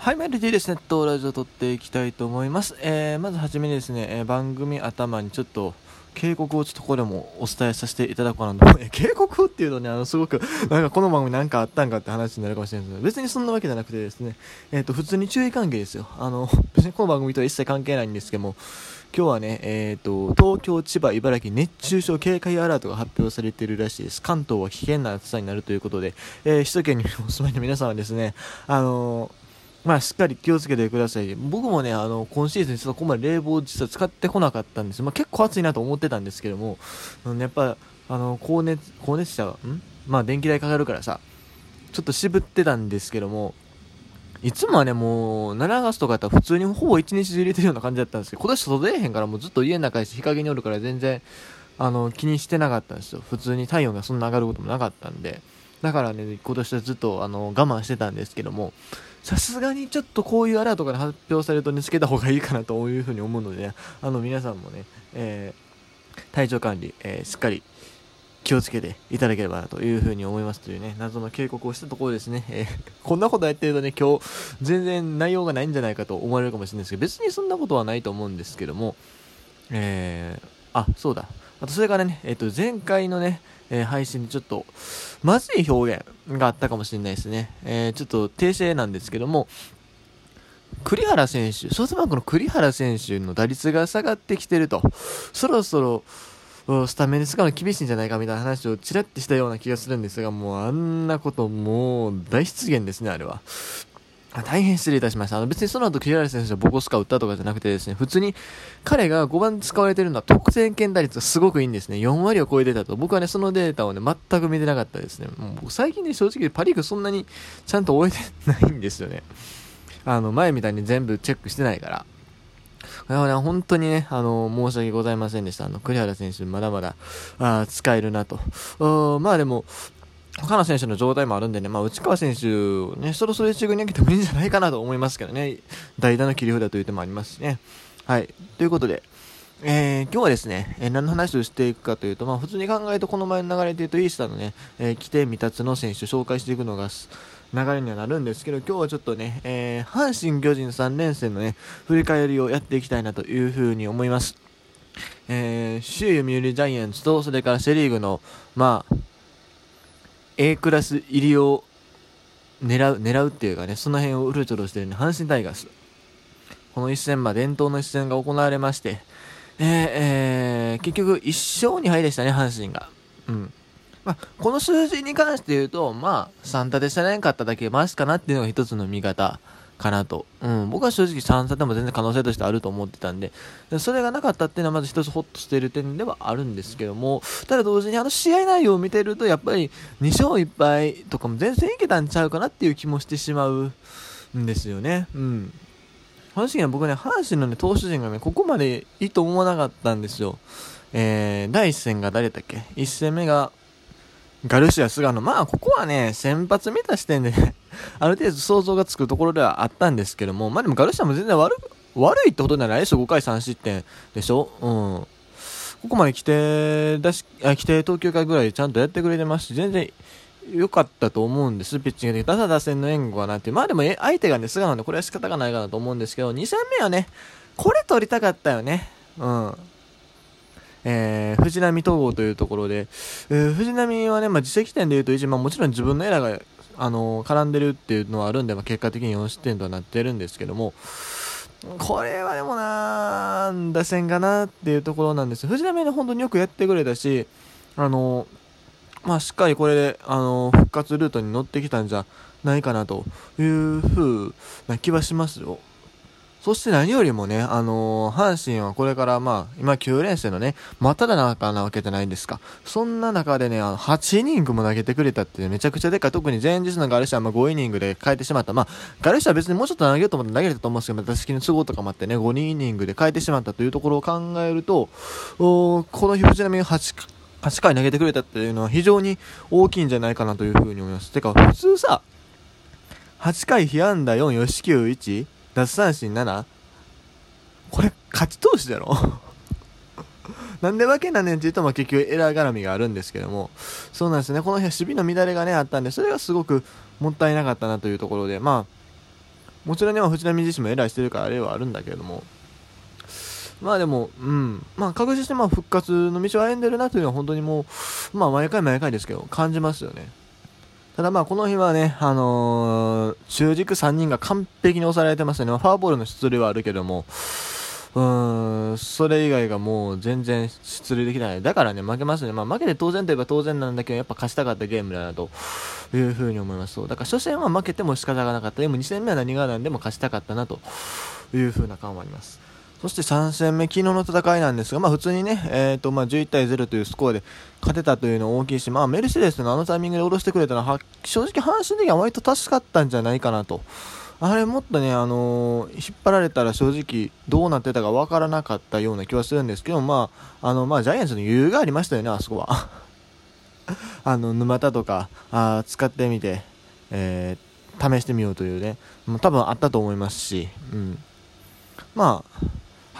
はい、メルディですね、とラジオ撮っていきたいと思います。えー、まずはじめにですね、えー番組頭にちょっと、警告をちょっとここでもお伝えさせていただこうなと思う。え警告っていうとね、あの、すごく、なんかこの番組なんかあったんかって話になるかもしれないですけど、別にそんなわけじゃなくてですね、えっ、と、普通に注意関係ですよ。あの、別にこの番組とは一切関係ないんですけども、今日はね、えっ、と、東京、千葉、茨城、熱中症警戒アラートが発表されているらしいです。関東は危険な暑さになるということで、えー首都圏にお住まいの皆さんはですね、あのまあ、しっかり気をつけてください。僕もね、あの、今シーズン、ちょっとここまで冷房実は使ってこなかったんです。まあ、結構暑いなと思ってたんですけども、うんやっぱ、あの、高熱、高熱車、ん？まあ、電気代かかるからさ、ちょっと渋ってたんですけども、いつもはね、もう、7月とかやったら普通にほぼ一日中入れてるような感じだったんですけど、今年外出えへんからもうずっと家の中やし、日陰におるから全然、あの、気にしてなかったんですよ。普通に体温がそんな上がることもなかったんで。だからね、今年はずっと、あの、我慢してたんですけども、さすがにちょっとこういうアラートから発表されるとね、つけた方がいいかなというふうに思うので、ね、あの、皆さんもね、えー体調管理、えーしっかり気をつけていただければなというふうに思いますというね、謎の警告をしたところですね、えーこんなことやってるとね、今日、全然内容がないんじゃないかと思われるかもしれないですけど、別にそんなことはないと思うんですけども、えーあ、そうだ。あと、それからね、えっ、と、前回のね、えー配信でちょっと、まずい表現があったかもしれないですね。えーちょっと訂正なんですけども、栗原選手、ソフトバンクの栗原選手の打率が下がってきてると、そろそろ、スタメンで使うの厳しいんじゃないかみたいな話をちらっとしたような気がするんですが、もうあんなこともう大失言ですね、あれは。大変失礼いたしました。あの別にその後、栗原選手はボコスカ打ったとかじゃなくてですね、普通に彼が5番使われてるのは得点圏打率がすごくいいんですね。4割を超えてたと。僕はね、そのデータをね、全く見てなかったですね。もう最近ね、正直パリーグそんなにちゃんと終えてないんですよね。あの、前みたいに全部チェックしてないから。だから、本当にね、あの、申し訳ございませんでした。あの、栗原選手、まだまだ、あ使えるなと。まあでも、他の選手の状態もあるんでね、まあ、内川選手、ね、そろそろ一軍に上げてもいいんじゃないかなと思いますけどね、代打の切り札という手もありますしね。はい。ということで、えー今日はですね、えー何の話をしていくかというと、まあ、普通に考えるとこの前の流れで言うと、イースターのね、えー、規定未達の選手を紹介していくのが流れにはなるんですけど、今日はちょっとね、えー阪神・巨人3連戦のね、振り返りをやっていきたいなというふうに思います。えー、首位読売ジャイアンツと、それからセ・リーグの、まあ、A クラス入りを狙う、狙うっていうかね、その辺をうろちょろしてるね、阪神タイガース。この一戦、まあ、伝統の一戦が行われまして、えーえー結局、1勝2敗でしたね、阪神が。うん。まあ、この数字に関して言うと、まあ、3打でしたねんかっただけマシかなっていうのが一つの見方かなと。うん、僕は正直3打でも全然可能性としてあると思ってたんで、それがなかったっていうのはまず一つホッとしている点ではあるんですけども、ただ同時にあの試合内容を見てると、やっぱり2勝1敗とかも全然いけたんちゃうかなっていう気もしてしまうんですよね。うん。阪神は僕ね、阪神のね、投手陣がね、ここまでいいと思わなかったんですよ。えー、第1戦が誰だっけ ?1 戦目が、ガルシア、菅野。まあ、ここはね、先発見た視点でね、ある程度想像がつくところではあったんですけども、まあでもガルシアも全然悪、悪いってことじゃないでしょ ?5 回3失点でしょ？うん。ここまで来て、だし、あ、来て東京会ぐらいちゃんとやってくれてますし、全然良かったと思うんです、ピッチングで。ただ打線の援護はなって。まあでも、相手がね、菅野でこれは仕方がないかなと思うんですけど、2戦目はね、これ取りたかったよね。うん。えー、藤波統合というところで、えー藤波はね、まあ、自責点で言うと、一まあ、もちろん自分のエラーが、あの絡んでるっていうのはあるんで、まあ、結果的に4失点とはなってるんですけども、これはでもなー、打線かなっていうところなんです。藤浪ね、本当によくやってくれたし、あのまあ、しっかりこれで、あの復活ルートに乗ってきたんじゃないかなという風な気はしますよ。そして何よりもね、あのー阪神はこれからまあ、今9連戦のね、まただ中なわけじゃないですか。そんな中でね、あの、8イニングも投げてくれたってめちゃくちゃでかい。特に前日のガルシアはまあ5イニングで変えてしまった。まあ、ガルシアは別にもうちょっと投げようと思って投げれたと思うんですけど、打席の都合とかもあってね、5イニングで変えてしまったというところを考えると、おこの日藤波が8、8回投げてくれたっていうのは非常に大きいんじゃないかなというふうに思います。てか、普通さ、8回被安打4、吉球1、奪三振7、これ勝ち投手だろ？なんでわけなねんって言うと、ま、結局エラー絡みがあるんですけども、そうなんですね、この日は守備の乱れがね、あったんで、それがすごくもったいなかったなというところで、まあ、もちろんね、藤波自身もエラーしてるからあれはあるんだけれども、まあでも、うん、まあ確実にまあ復活の道を歩んでるなというのは本当にもう、まあ毎回毎回ですけど、感じますよね。ただまあこの日はね、あのー、中軸3人が完璧に抑えられてますよね。ファーボールの出塁はあるけども、うーん、それ以外がもう全然出塁できない。だからね、負けますね。まあ負けて当然といえば当然なんだけど、やっぱ勝ちたかったゲームだなというふうに思います。そう。だから初戦は負けても仕方がなかった。でも2戦目は何が何でも勝ちたかったなというふうな感はあります。そして3戦目、昨日の戦いなんですが、まあ、普通にね、えーとまあ、11対0というスコアで勝てたというのは大きいし、まあ、メルセデスのあのタイミングで下ろしてくれたのは、正直、阪神的には割と助かったんじゃないかなと。あれもっとね、あのー、引っ張られたら正直どうなってたかわからなかったような気はするんですけど、まあ、あの、まあ、ジャイアンツの余裕がありましたよね、あそこは。あの、沼田とか、あ使ってみて、えー、試してみようというね、もう多分あったと思いますし、うん。まあ、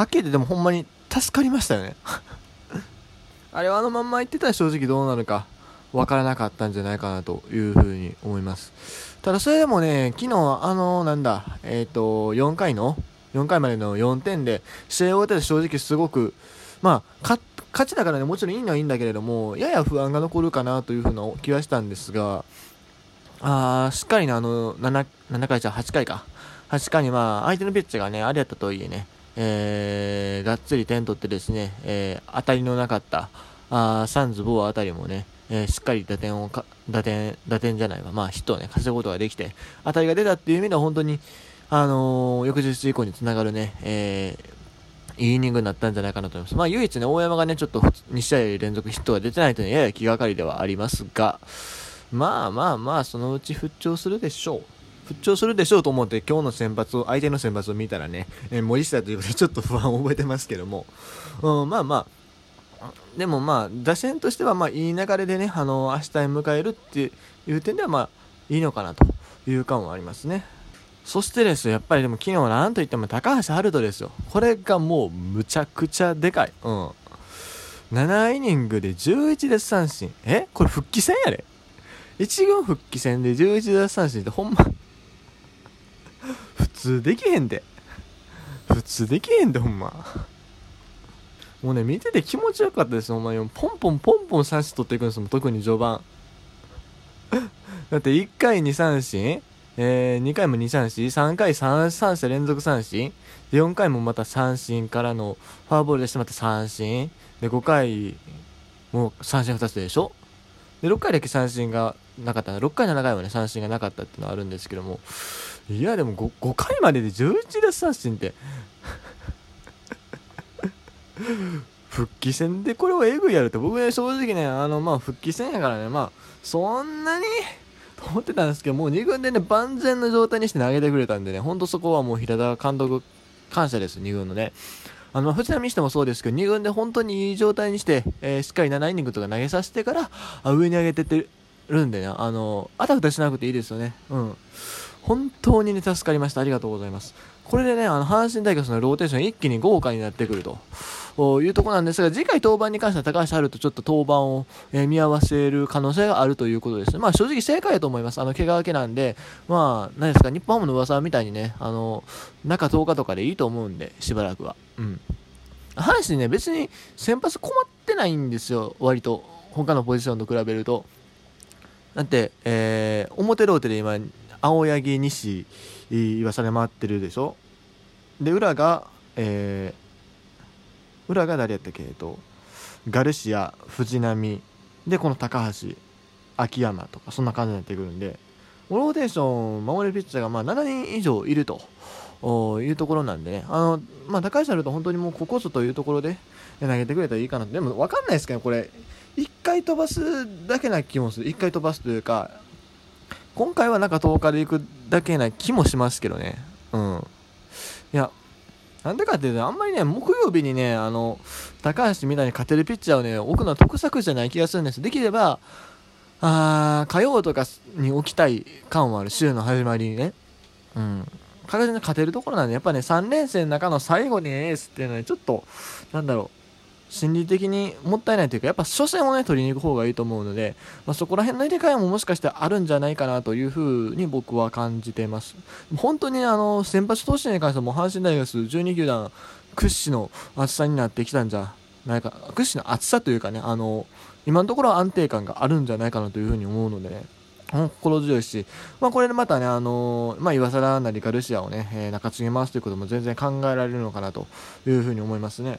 はっきり言ってでもほんまに助かりましたよね あれはあのまんま言ってたら正直どうなるかわからなかったんじゃないかなというふうに思います。ただそれでもね、昨日あの、なんだ、えっ、ー、と、4回の、4回までの4点で、試合を終えて正直すごく、まあ、勝ちだからね、もちろんいいのはいいんだけれども、やや不安が残るかなというふうな気はしたんですが、あしっかりね、あの、7, 7回じゃ8回か。8回にまあ、相手のピッチがね、あれやったとはいえね、えー、がっつり点取ってですね、えー、当たりのなかったあサンズ、ボーあたりもね、えー、しっかり打点をか、打点、打点じゃないわ、まあヒットをね、稼ぐことができて、当たりが出たっていう意味では本当に、あのー、翌日以降につながるね、えー、いいイニングになったんじゃないかなと思います。まあ唯一ね、大山がね、ちょっと2試合連続ヒットが出てないというのはやや気がかりではありますが、まあまあまあ、そのうち復調するでしょう。復調するでしょうと思って今日の先発を相手の先発を見たらね、えー、森下ということでちょっと不安を覚えてますけども、うん、まあまあ。でもまあ打線としてはまあいい流れでねあの明日へ迎えるっていう点ではまあいいのかなという感はありますね。そしてですよやっぱりでも昨日なんといっても高橋遥人ですよ。これがもうむちゃくちゃでかい。うん。7イニングで11奪三振。え？これ復帰戦やで。1軍復帰戦で11奪三振ってほんま通できへんで。普通できへんでほんま。もうね見てて気持ちよかったですほんまに。ポンポンポンポン三振取っていくんですもん特に序盤。だって1回2三振えー、2回も2三振3回 3, 三者連続三振で4回もまた三振からのフォアボールでしてまた三振。で5回もう三振2つでしょ？で6回だけ三振がなかった。6回7回はね三振がなかったっていうのはあるんですけども。いやでも 5, 5回までで11奪三振って。復帰戦でこれをえぐいやるって僕ね正直ねあのまあ復帰戦やからねまあそんなにと 思ってたんですけどもう2軍でね万全の状態にして投げてくれたんでねほんとそこはもう平田監督感謝です2軍のね。あの藤浪にしてもそうですけど2軍で本当にいい状態にして、えー、しっかり7イニングとか投げさせてからあ上に上げてってるんでねあのあたふたしなくていいですよね。うん。本当にね、助かりました。ありがとうございます。これでね、あの、阪神大学のローテーション一気に豪華になってくると。いうところなんですが、次回登板に関しては高橋春とちょっと登板を、えー、見合わせる可能性があるということですね。まあ正直正解だと思います。あの、怪我明けなんで、まあ、何ですか、日本ハムの噂みたいにね、あの、中10日とかでいいと思うんで、しばらくは。うん。阪神ね、別に先発困ってないんですよ、割と。他のポジションと比べると。だって、えー、表ローテで今、青柳西噂で回ってるでしょ？で裏がえー、裏が誰やったっけ？えとガルシア藤波。でこの高橋秋山とかそんな感じになってくるんで。ローテーション守れるピッチャーがまあ7人以上いると。いうところなんでね。あの、まあ、高橋あると本当にもうここぞというところで投げてくれたらいいかなでも分かんないですけどこれ1回飛ばすだけな気もする。1回飛ばすというか今回はなんか10日で行くだけな気もしますけどね。うん。いや、なんでかっていうと、あんまりね、木曜日にね、あの、高橋みたいに勝てるピッチャーをね、置くのは得策じゃない気がするんです。できれば、あ火曜とかに置きたい感はある、週の始まりにね。うん。確実に勝てるところなんで、やっぱね、3連戦の中の最後にエースっていうのは、ね、ちょっと、なんだろう心理的にもったいないというかやっぱ初戦をね取りに行く方がいいと思うので、まあ、そこら辺の入れ替えももしかしてあるんじゃないかなというふうに僕は感じています本当にあの先発投手に関しても阪神大学12球団屈指の厚さになってきたんじゃないか屈指の厚さというかねあの今のところ安定感があるんじゃないかなというふうに思うのでね心強いし、まあ、これでまたね、あのー、まあ、岩貞なりガルシアをね、えー、中継ぎ回すということも全然考えられるのかなというふうに思いますね。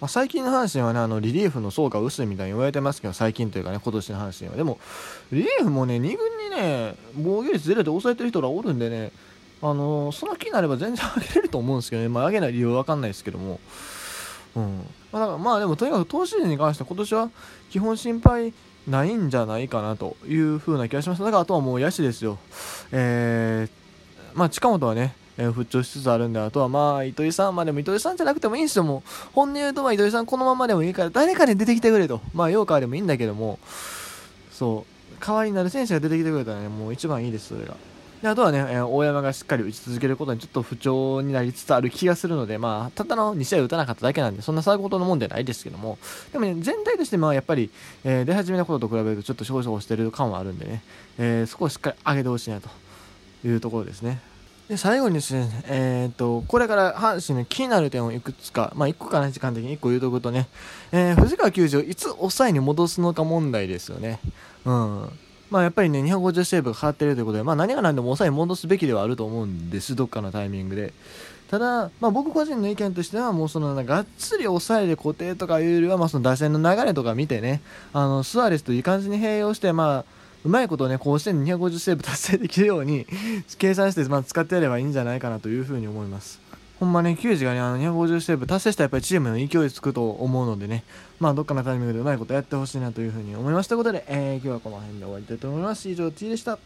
まあ、最近の阪神はね、あのリリーフの層が薄いみたいに言われてますけど、最近というかね、今年の阪神は。でも、リリーフもね、2軍にね、防御率0で抑えてる人がおるんでね、あのー、その気になれば全然上げれると思うんですけどね、まあ、上げない理由は分かんないですけども、うん。まあ、だからまあでも、とにかく投手陣に関しては今年は基本心配ないんじゃないかなという風な気がします。だからあとはもう野手ですよ。えー、まあ近本はね、えー、復調しつつあるんで、あとはまあ、糸井さん、まあでも糸井さんじゃなくてもいいんですよ、もう。本音言うと、まあ糸井さんこのままでもいいから、誰かで出てきてくれと。まあ、ヨーカーでもいいんだけども、そう、代わりになる選手が出てきてくれたらね、もう一番いいです、それが。であとはね、えー、大山がしっかり打ち続けることにちょっと不調になりつつある気がするので、まあ、たったの2試合打たなかっただけなんで、そんなさほどのもんではないですけども、でもね、全体としてまあやっぱり、えー、出始めのことと比べるとちょっと少々してる感はあるんでね、えー、そこをしっかり上げてほしいなというところですね。で最後にですね、えーと、これから阪神の気になる点をいくつか、まあ、1個かな、時間的に1個言うとくとね、えー、藤川球児をいつ抑えに戻すのか問題ですよね。うんまあ、やっぱりね、250セーブが変わっているということで、まあ、何が何でも抑えに戻すべきではあると思うんです、どっかのタイミングで。ただ、まあ、僕個人の意見としては、もうそのがっつり抑えで固定とかいうよりは、まあ、その打線の流れとか見てね、あのスアレスといい感じに併用して、まあ、うまいことをね、こうして250セーブ達成できるように計算して、まあ、使ってやればいいんじゃないかなというふうに思います。ほんまね、球児がね、あの250セーブ達成したらやっぱりチームの勢いつくと思うのでね、まあ、どっかのタイミングでうまいことやってほしいなというふうに思いましたことで、えー、今日はこの辺で終わりたいと思います。以上、T でした。